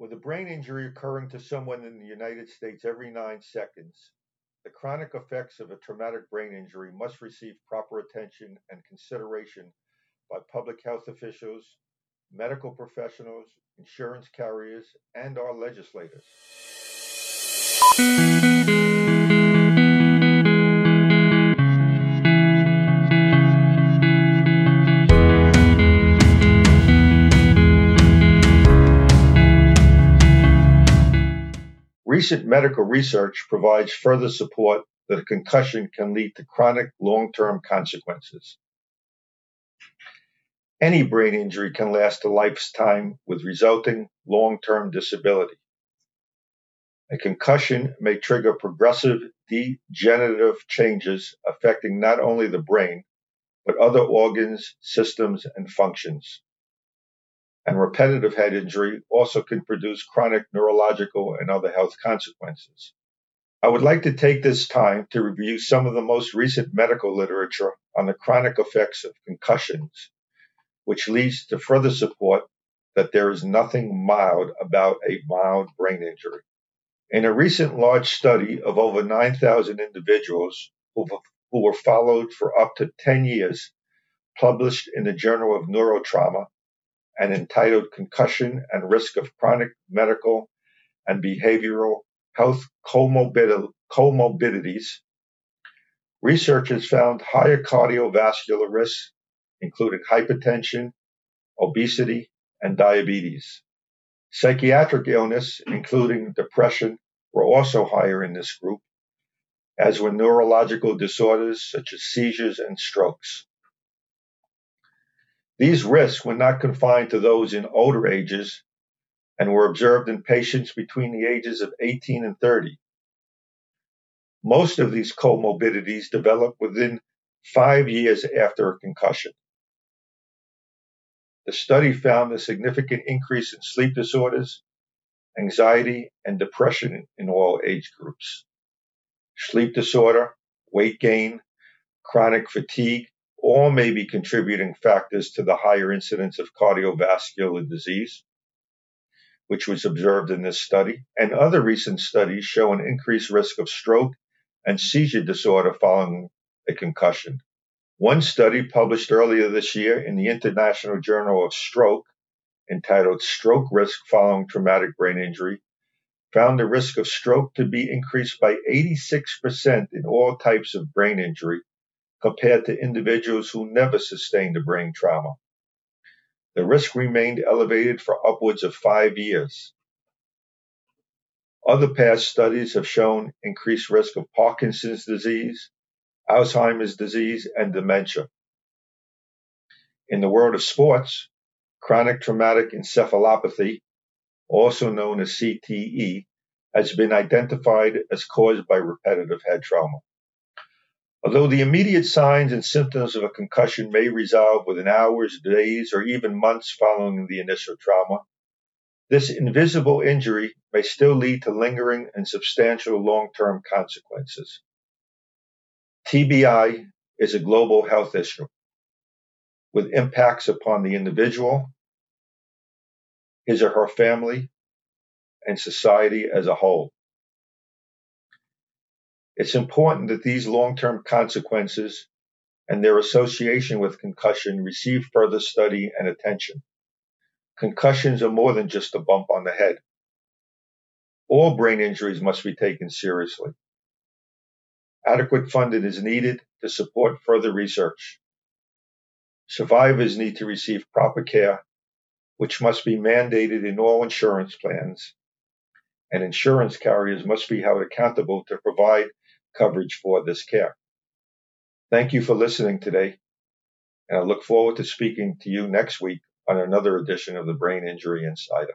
With a brain injury occurring to someone in the United States every nine seconds, the chronic effects of a traumatic brain injury must receive proper attention and consideration by public health officials, medical professionals, insurance carriers, and our legislators. Recent medical research provides further support that a concussion can lead to chronic long-term consequences. Any brain injury can last a lifetime with resulting long-term disability. A concussion may trigger progressive degenerative changes affecting not only the brain, but other organs, systems, and functions and repetitive head injury also can produce chronic neurological and other health consequences. I would like to take this time to review some of the most recent medical literature on the chronic effects of concussions, which leads to further support that there is nothing mild about a mild brain injury. In a recent large study of over 9,000 individuals who, were followed for up to 10 years, published in the Journal of Neurotrauma and entitled Concussion and Risk of Chronic Medical and Behavioral Health Comorbidities, researchers found higher cardiovascular risks, including hypertension, obesity, and diabetes. Psychiatric illness, including depression, were also higher in this group, as were neurological disorders such as seizures and strokes. These risks were not confined to those in older ages and were observed in patients between the ages of 18 and 30. Most of these comorbidities develop within five years after a concussion. The study found a significant increase in sleep disorders, anxiety, and depression in all age groups. Sleep disorder, weight gain, chronic fatigue, all may be contributing factors to the higher incidence of cardiovascular disease, which was observed in this study, and other recent studies show an increased risk of stroke and seizure disorder following a concussion. One study published earlier this year in the International Journal of Stroke, entitled Stroke Risk Following Traumatic Brain Injury, found the risk of stroke to be increased by 86% in all types of brain injury compared to individuals who never sustained a brain trauma. The risk remained elevated for upwards of five years. Other past studies have shown increased risk of Parkinson's disease, Alzheimer's disease, and dementia. In the world of sports, chronic traumatic encephalopathy, also known as CTE, has been identified as caused by repetitive head trauma. Although the immediate signs and symptoms of a concussion may resolve within hours, days, or even months following the initial trauma, this invisible injury may still lead to lingering and substantial long-term consequences. TBI is a global health issue with impacts upon the individual, his or her family, and society as a whole. It's important that these long-term consequences and their association with concussion receive further study and attention. Concussions are more than just a bump on the head. All brain injuries must be taken seriously. Adequate funding is needed to support further research. Survivors need to receive proper care, which must be mandated in all insurance plans, and insurance carriers must be held accountable to provide coverage for this care. Thank you for listening today, and I look forward to speaking to you next week on another edition of the Brain Injury Insider.